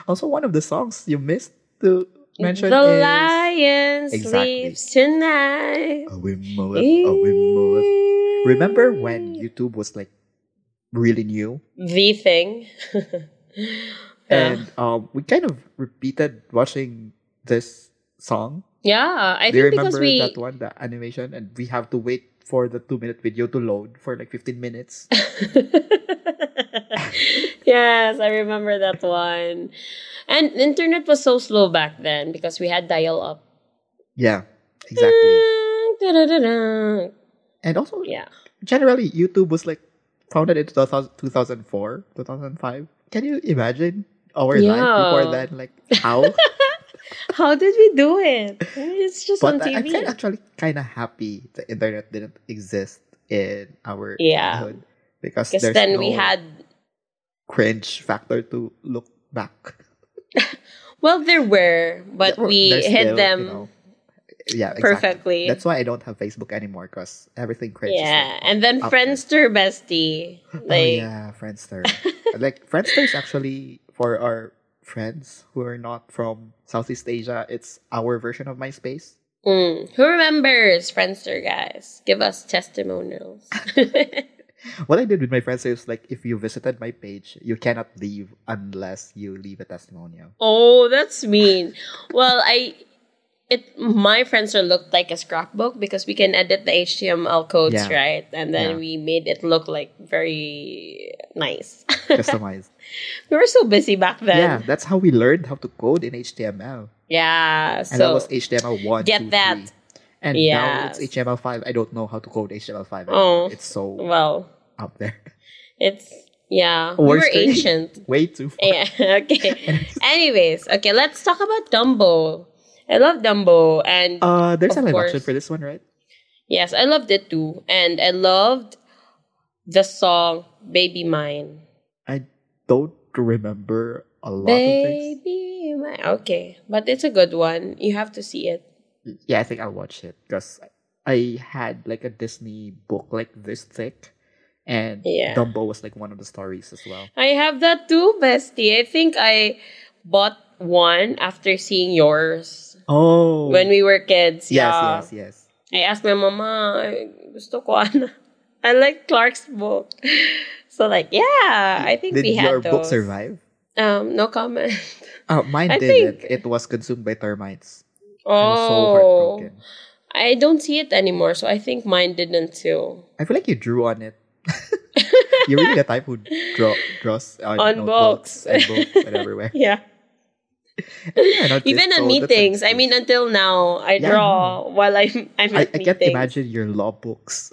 Also, one of the songs you missed to mention the is lion Exactly. sleeps tonight. a wimmo, a wimmo. Remember when YouTube was like really new, the thing? [LAUGHS] and um, we kind of repeated watching this song. yeah, I Do think because remember we that one, the animation, and we have to wait for the two minute video to load for like fifteen minutes. [LAUGHS] [LAUGHS] yes, I remember that one. And internet was so slow back then because we had dial up. yeah, exactly. Mm, da-da-da-da. And also, Yeah. generally, YouTube was like founded in 2000, 2004, 2005. Can you imagine our life before Yeah. then? Like how? [LAUGHS] How did we do it? It's just on but I, I'm TV. kind actually kind of happy the internet didn't exist in our Yeah. childhood because Because then no we had cringe factor to look back. [LAUGHS] well, there were, but There- we there's hid still, them. you know, yeah, exactly. perfectly. That's why I don't have Facebook anymore because everything cringe. yeah, like, and then up there. Friendster, bestie. [LAUGHS] oh yeah, Friendster. [LAUGHS] like Friendster is actually for our friends who are not from Southeast Asia. It's our version of MySpace. mm, who remembers Friendster, guys? Give us testimonials. What I did with my friends is like if you visited my page, you cannot leave unless you leave a testimonial. oh, that's mean. Well, I. It my friends are looked like a scrapbook because we can edit the HTML codes, Yeah. right? And then Yeah. we made it look like very nice. [LAUGHS] Customized. we were so busy back then. yeah, that's how we learned how to code in HTML. Yeah, And that was HTML one. get two, that. three. And now it's HTML five. I don't know how to code HTML five. Oh. It's so well, up there. it's yeah. we were ancient. [LAUGHS] Way too far. Yeah. [LAUGHS] Okay. [LAUGHS] Anyways, okay, let's talk about Dumbo. I love Dumbo, and Uh, there's a live action for this one, right? yes, I loved it too, and I loved the song "Baby Mine." I don't remember a lot of things. Baby Mine. Okay, but it's a good one. You have to see it. Yeah, I think I'll watch it because I had like a Disney book like this thick, and Yeah. Dumbo was like one of the stories as well. I have that too, bestie. I think I bought one after seeing yours Oh, when we were kids. yes, yeah. yes, yes. I asked my mama, gusto ko ano. [LAUGHS] I like Clark's book. [LAUGHS] So like, yeah, I think Did we had those. Did your those. book survive? Um, no comment. Uh, mine [LAUGHS] I didn't. think- It was consumed by termites. So Oh. I don't see it anymore, so I think mine didn't too. I feel like you drew on it. [LAUGHS] You're really the type who draw draws on, books. and books and everywhere. [LAUGHS] Yeah, Yeah, even so on that's meetings. I mean, until now, I Yeah, draw while I'm I'm I, I can't imagine your law books.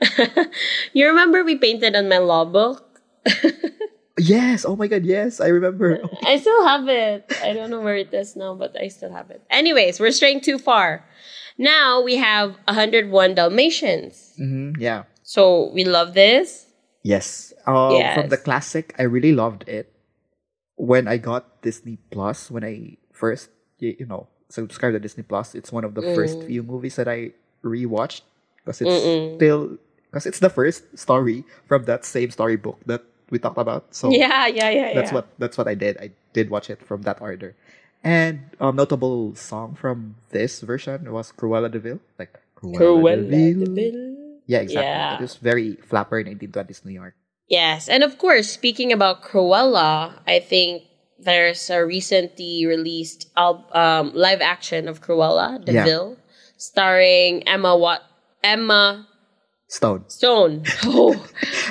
[LAUGHS] You remember we painted on my law book? Yes. Oh my god. Yes, I remember. [LAUGHS] I still have it. I don't know where it is now, but I still have it. Anyways, we're straying too far. Now we have 101 Dalmatians. hmm yeah. So we love this. Yes. Uh, From the classic, I really loved it. When I got Disney Plus, when I first, you know, subscribed to Disney Plus, it's one of the first Mm. few movies that I rewatched because it's Mm-mm. still because it's the first story from that same storybook that we talked about. So yeah, yeah, yeah, that's yeah. what that's what I did. I did watch it from that order. And um, notable song from this version was Cruella de Vil. Like Cruella, Cruella de de Vil. Vil. Yeah, exactly. Yeah. It was very flapper in 1920s New York. Yes, and of course, speaking about Cruella, I think there's a recently released um, live action of Cruella de Yeah. Vil, starring Emma Wat Emma Stone. Stone. [LAUGHS] [LAUGHS] Oh,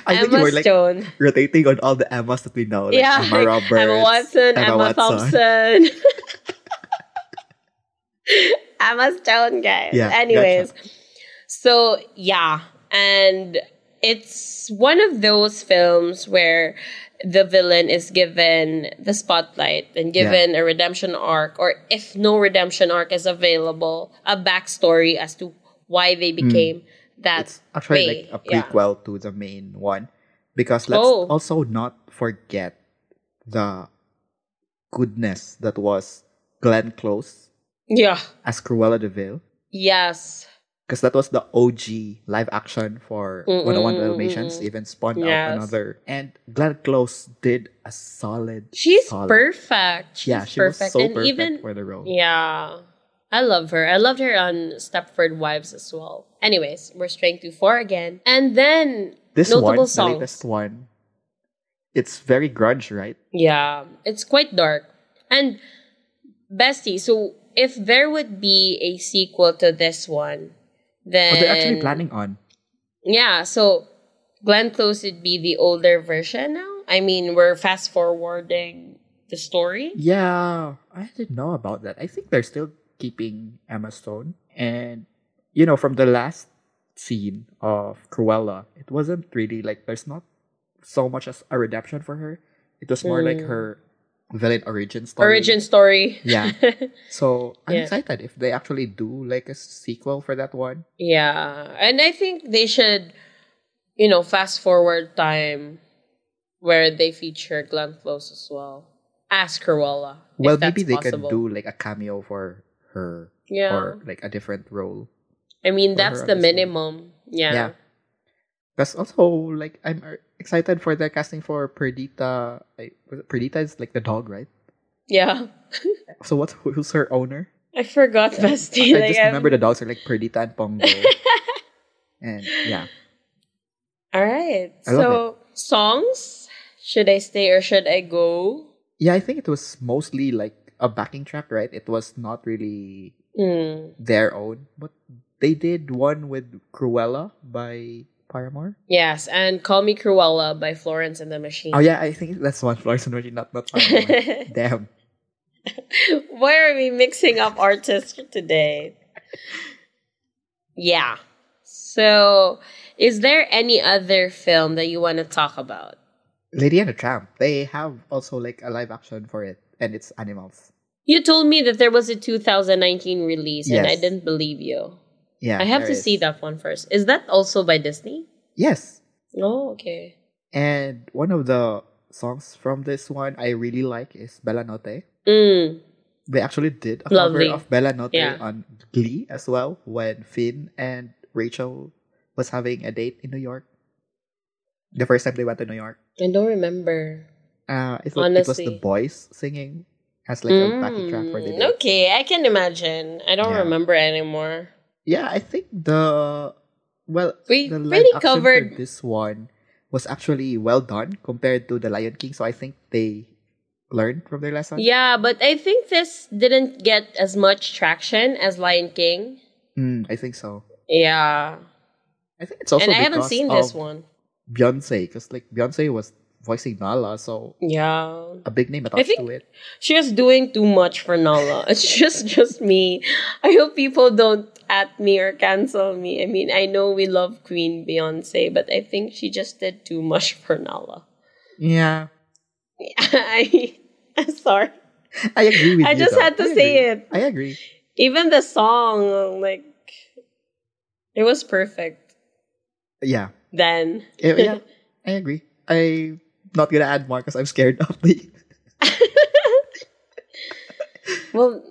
I think Emma you were like Stone. rotating on all the Emmas that we know. Like yeah, Emma Roberts, Emma Watson, Emma, Watson. Thompson, [LAUGHS] Emma Stone, guys. Yeah, Anyways, so yeah, and it's one of those films where the villain is given the spotlight and given a redemption arc, or if no redemption arc is available, a backstory as to why they hmm. became that. It's actually way. like a Yeah. prequel to the main one. Because let's Oh. also not forget the goodness that was Glenn Close Yeah. as Cruella de Vil. Yes. Because that was the OG live action for Mm-mm, 101 mm-mm, Dalmatians, mm-mm. even spawned Yes. out another. And Glenn Close did a solid. She's solid. perfect. She's yeah, she perfect. was so and perfect even for the role. Yeah. I love her. I loved her on Stepford Wives as well. Anyways, we're straying too far again. And then This notable one, songs. the latest one, it's very grunge, right? Yeah, it's quite dark. And Bestie, so if there would be a sequel to this one, then Oh, they're actually planning on. Yeah, so Glenn Close would be the older version now. I mean, we're fast forwarding the story. Yeah, I didn't know about that. I think they're still keeping Emma Stone. And, you know, from the last scene of Cruella, it wasn't really like, there's not so much as a redemption for her. It was more like Mm. her villain origin story. Origin story. Yeah. [LAUGHS] So I'm Yeah. excited if they actually do like a sequel for that one. Yeah, and I think they should, you know, fast forward time where they feature Glenn Close as well Ask Cruella. Well, maybe they possible. can do like a cameo for her Yeah, or like a different role. I mean that's the minimum. Yeah. Yeah. Because also, like, I'm uh, excited for the casting for Perdita. It- Perdita is like the dog, right? Yeah. [LAUGHS] So what's who's her owner? I forgot bestie. I like, just I'm- remember the dogs are like Perdita and Pongo. [LAUGHS] and yeah, All right. I so songs. Should I stay or should I go? yeah, I think it was mostly like a backing track, right? It was not really Hmm. their own, but they did one with Cruella by Paramore. Yes, and Call Me Cruella by Florence and the Machine. Oh yeah, I think that's one Florence and the Machine, not not Paramore. [LAUGHS] Damn. [LAUGHS] Why are we mixing up artists today? Yeah. So, is there any other film that you want to talk about? Lady and the Tramp. They have also like a live action for it, and it's animals. You told me that there was a 2019 release, and I didn't believe you. Yeah, I have to see that one first. Is that also by Disney? Yes, Oh, okay. and one of the songs from this one I really like is Bella Notte. Mm. They actually did a Lovely. cover of Bella Notte Yeah. on Glee as well when Finn and Rachel was having a date in New York. The first time they went to New York. I don't remember. Uh, I thought it was the boys singing as like a backing track for the Mm, date. Okay, I can imagine. I don't Yeah. remember anymore. Yeah, I think the well We the really covered- this one was actually well done compared to the Lion King. So I think they learned from their lesson. Yeah, but I think this didn't get as much traction as Lion King. Mm, I think so. Yeah. I think it's also and I haven't seen this one. Beyonce, because like Beyonce was voicing Nala, so Yeah. a big name attached think- to it. She was doing too much for Nala. [LAUGHS] It's just just me. I hope people don't at me or cancel me. I mean, I know we love Queen Beyonce, but I think she just did too much for Nala. Yeah, [LAUGHS] I I'm sorry. I agree with I you. just though. had to I say agree. it. I agree. Even the song, like it was perfect Yeah, then. yeah, [LAUGHS] I agree. I'm not gonna add more because I'm scared of the. [LAUGHS] Well,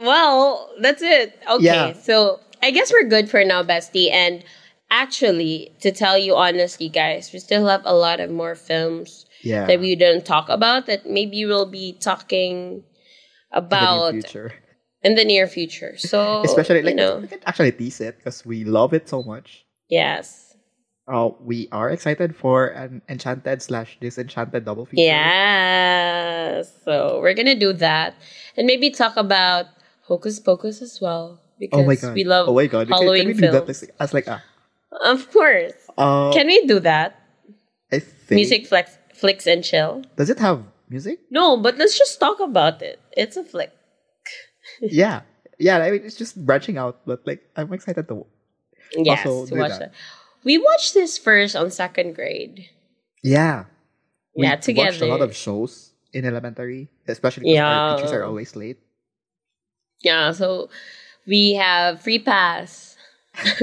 well, that's it. Okay, Yeah. so I guess we're good for now, bestie. And Actually, to tell you honestly, guys, we still have a lot of more films Yeah. that we didn't talk about that maybe we'll be talking about in the about near future. in the near future. So Especially like you know, we can actually tease it because we love it so much. yes, Uh, we are excited for an enchanted slash disenchanted double feature. yeah. So we're gonna do that, and maybe talk about Hocus Pocus as well because Oh my god. we love oh my god. Halloween can, we do that films. like- as like a Of course, uh, can we do that? I think Music flex, flicks and chill. does it have music? No, but let's just talk about it. It's a flick. [LAUGHS] yeah. Yeah, I mean it's just branching out, but like I'm excited to Yes, Also to watch that. that. We watched this first on second grade. Yeah. We Yeah, watched a lot of shows in elementary, especially because our Yeah. teachers are always late. Yeah, so we have free pass. [LAUGHS]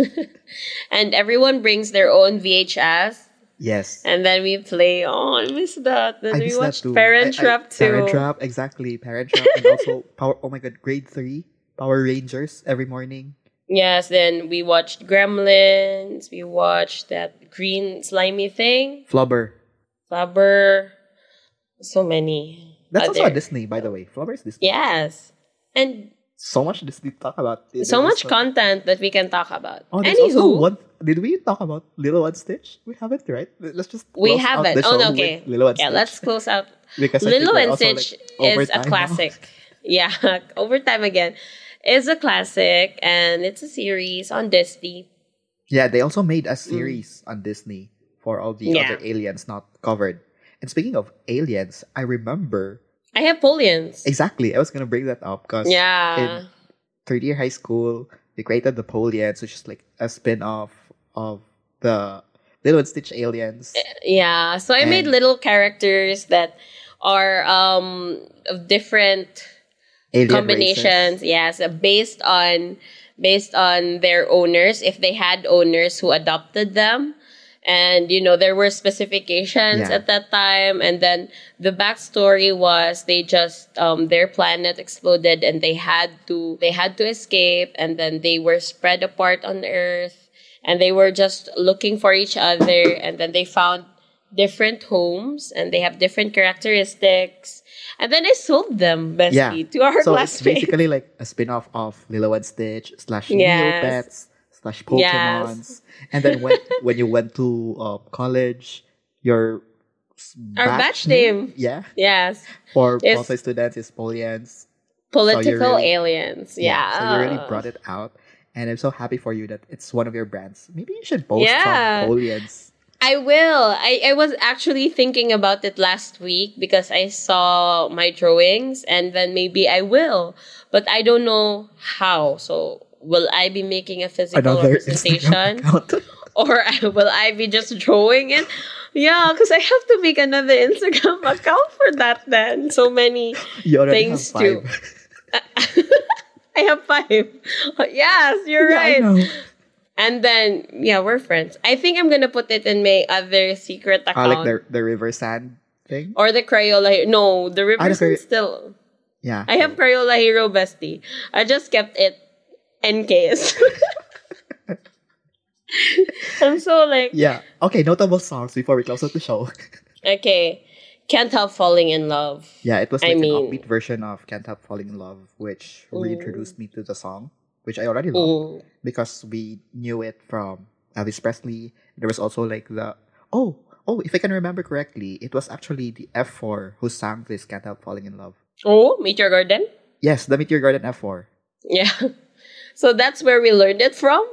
and everyone brings their own VHS. Yes. And then we play. Oh, I miss that. Then I we miss that watched too. Parent I- I- Trap too. Parent Trap, exactly. Parent Trap and also [LAUGHS] Power oh my god, grade three. Power Rangers every morning. Yes, then we watched Gremlins. We watched that green slimy thing. Flubber. Flubber. So many. That's also a. Disney, by the way. Flubber is Disney. Yes. And So much Disney to talk about. so much con- content that we can talk about. Oh, there's Anywho, also one. Did we talk about Lilo and Stitch? We haven't, right? Let's just. we haven't. Oh, no, okay. Lilo and yeah, Stitch. let's close out. [LAUGHS] Because Lilo and Stitch like, is a now. classic. [LAUGHS] Yeah, [LAUGHS] over time again. It's a classic and it's a series on Disney. Yeah, they also made a series on Disney for all the Mm. Yeah. other aliens not covered. And speaking of aliens, I remember I have Polians. exactly. I was gonna bring that up because Yeah. in third year high school, they created the Polians, which is like a spin off of the Lilo and Stitch aliens. Yeah. So I made little characters that are um of different Alien combinations. races. Yes, based on based on their owners. If they had owners who adopted them, and you know there were specifications Yeah. at that time, and then the backstory was they just um, their planet exploded and they had to they had to escape, and then they were spread apart on Earth, and they were just looking for each other, and then they found different homes and they have different characteristics and then I sold them basically, Yeah. to our so it's basically like a spin-off of Lilo and Stitch slash Yes. Neopets slash Pokemons. And then when [LAUGHS] when you went to uh, college, your Our batch name. yeah, yes. for It's- multi students is Polians. Political really- aliens. Yeah. so you really brought it out, and I'm so happy for you that it's one of your brands. Maybe you should post Yeah. some Polians. I will. I, I was actually thinking about it last week because I saw my drawings and then maybe I will. But I don't know how. So will I be making a physical representation? [LAUGHS] [LAUGHS] Or will I be just drawing it? Yeah, because I have to make another [LAUGHS] Instagram account for that then. So many Things to- I have five. Yes, you're Yeah, right. And then, yeah, we're friends. I think I'm gonna put it in my other secret Ah, account. like the the river sand thing. or the Crayola. No, the Ah, the River Cray- still. Yeah, I have Crayola Hero Bestie. I just kept it in case. [LAUGHS] I'm so like, Yeah. Okay, notable songs before we close out the show. [LAUGHS] okay, can't help falling in love. yeah, it was I like mean- an upbeat version of Can't Help Falling in Love, which reintroduced me to the song, which I already loved Mm. because we knew it from Elvis Presley. There was also like the oh oh if I can remember correctly, it was actually the F4 who sang this Can't Help Falling in Love. Oh, Meteor Garden? Yes, the Meteor Garden F4. Yeah. [LAUGHS] So that's where we learned it from?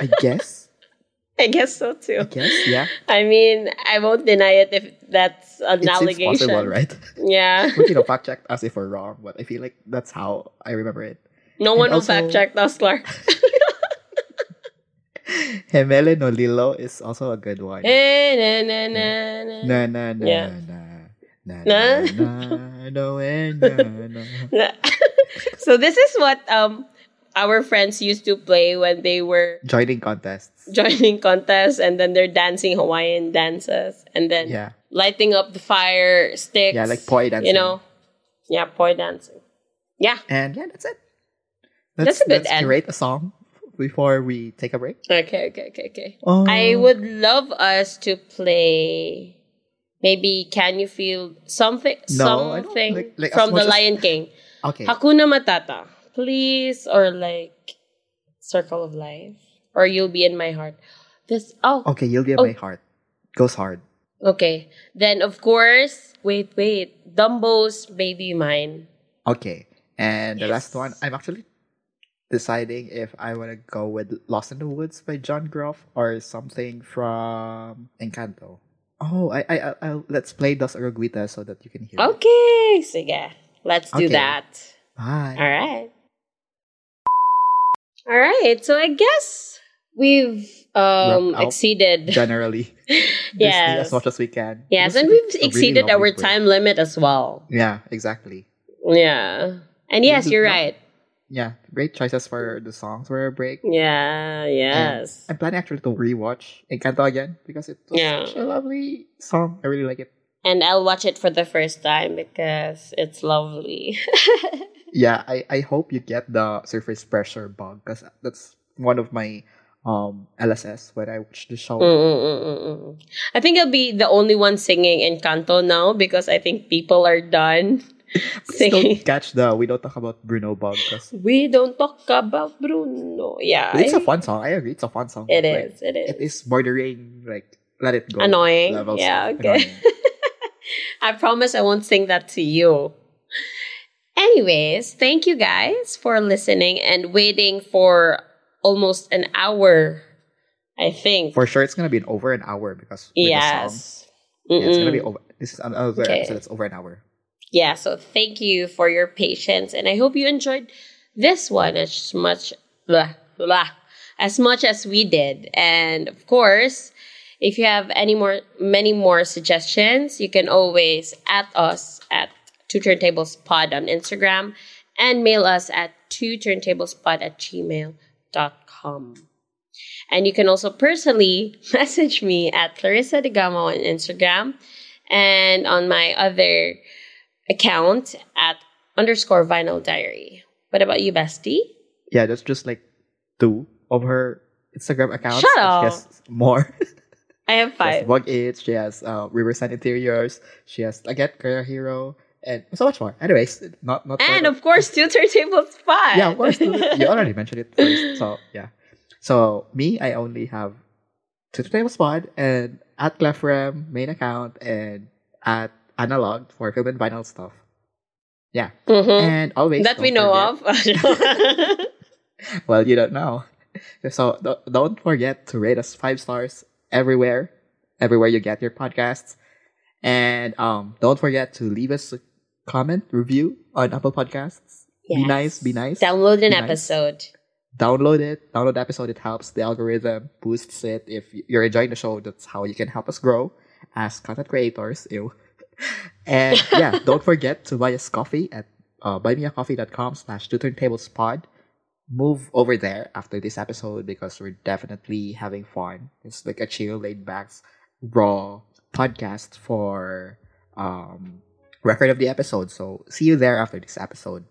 I guess. [LAUGHS] I guess so too. I guess. Yeah. [LAUGHS] I mean, I won't deny it if that's an It seems allegation. possible, right? Yeah. but you know, fact check us if we're wrong. But I feel like that's how I remember it. No one will also- fact check us, [LAUGHS] Clark. He Mele no Lilo is also a good one. Eh, na, na, na, na. Na na na Yeah. na na Na? na na no na [LAUGHS] na. [LAUGHS] so this is what um our friends used to play when they were Joining contests. joining contests and then they're dancing Hawaiian dances and then Yeah. lighting up the fire sticks. Yeah, like poi dancing. You know? Yeah, poi dancing. Yeah. And yeah, that's it. That's a good let's end. curate a song before we take a break? Okay, okay, okay, okay. Oh. I would love us to play. Maybe can you feel something? No, something like- like, from the as- Lion King. Okay. Hakuna Matata, please, or like Circle of Life, or You'll Be in My Heart. This oh Okay, you'll be in Oh. my heart. Goes hard. okay. Then of course, wait, wait, Dumbo's Baby Mine. Okay. And the last one, I'm actually deciding if I want to go with Lost in the Woods by John Groff or something from Encanto. Oh, I, I, I, I'll, let's play Dos Oruguitas so that you can hear. it. Okay, sige, let's do Okay. that. Bye. All right. All right. So I guess we've um exceeded. [LAUGHS] Generally, Yes. as much as we can. Yes, and we've a really exceeded our break. time limit as well. Yeah, exactly. Yeah. And yes, you're right. Yeah, great choices for the songs for a break. Yeah, yes. I'm planning actually to rewatch Encanto again because it was Yeah. such a lovely song. I really like it. And I'll watch it for the first time because it's lovely. [LAUGHS] Yeah, I, I hope you get the surface pressure bug because that's one of my um LSS when I watch the show. Mm, mm, mm, mm, mm. I think I'll be the only one singing Encanto now because I think people are done Please don't catch the we don't talk about Bruno bug because We don't talk about Bruno. Yeah. it's I- a fun song. I agree, it's a fun song. It like, is. It is. It is bordering like let it go. Annoying. levels Yeah, okay. [LAUGHS] I promise I won't sing that to you. Anyways, thank you guys for listening and waiting for almost an hour, I think. For sure, it's gonna be an over an hour because song, yes. yeah, it's gonna be over. This is another Okay. episode that's over an hour. Yeah, so thank you for your patience and I hope you enjoyed this one as much blah, blah, as much as we did. And of course, if you have any more many more suggestions, you can always at us at two turntables pod on Instagram and mail us at two turntablespod at gmail.com. And you can also personally [LAUGHS] message me at Clarissa Degamo on Instagram and on my other account at underscore vinyl diary. What about you, bestie? Yeah, that's just like two of her Instagram accounts. Shut up. She has more. [LAUGHS] I have She has five. Bug It. She has uh, Riverside Interiors. She has again Career Hero and so much more. Anyways, not not. And further- of course, two turntables five. yeah, of course. [LAUGHS] you already mentioned it first, so yeah. So me, I only have two turntables pod and at Cleffrem main account and at Analog for film and vinyl stuff. Yeah, Mhm. and always That we know forget- of. [LAUGHS] Well, you don't know. So do- don't forget to rate us five stars everywhere, everywhere you get your podcasts, and um, don't forget to leave us a comment review on Apple Podcasts. Be nice, be nice. Download an nice. episode. download it. Download the episode. It helps the algorithm, boosts it. If you're enjoying the show, that's how you can help us grow as content creators. Ew. And [LAUGHS] yeah, don't forget to buy us coffee at uh, buymeacoffee.com slash two turntables pod. Move over there after this episode because we're definitely having fun. It's like a chill, laid back, raw podcast for um record of the episode. So see you there after this episode.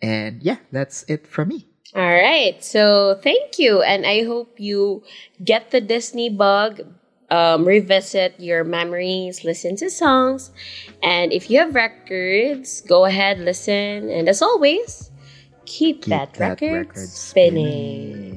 And yeah, that's it from me. All right. So thank you. And I hope you get the Disney bug, um, revisit your memories, listen to songs. And if you have records, go ahead, listen. And as always, keep, Keep that, that record, record spinning. spinning.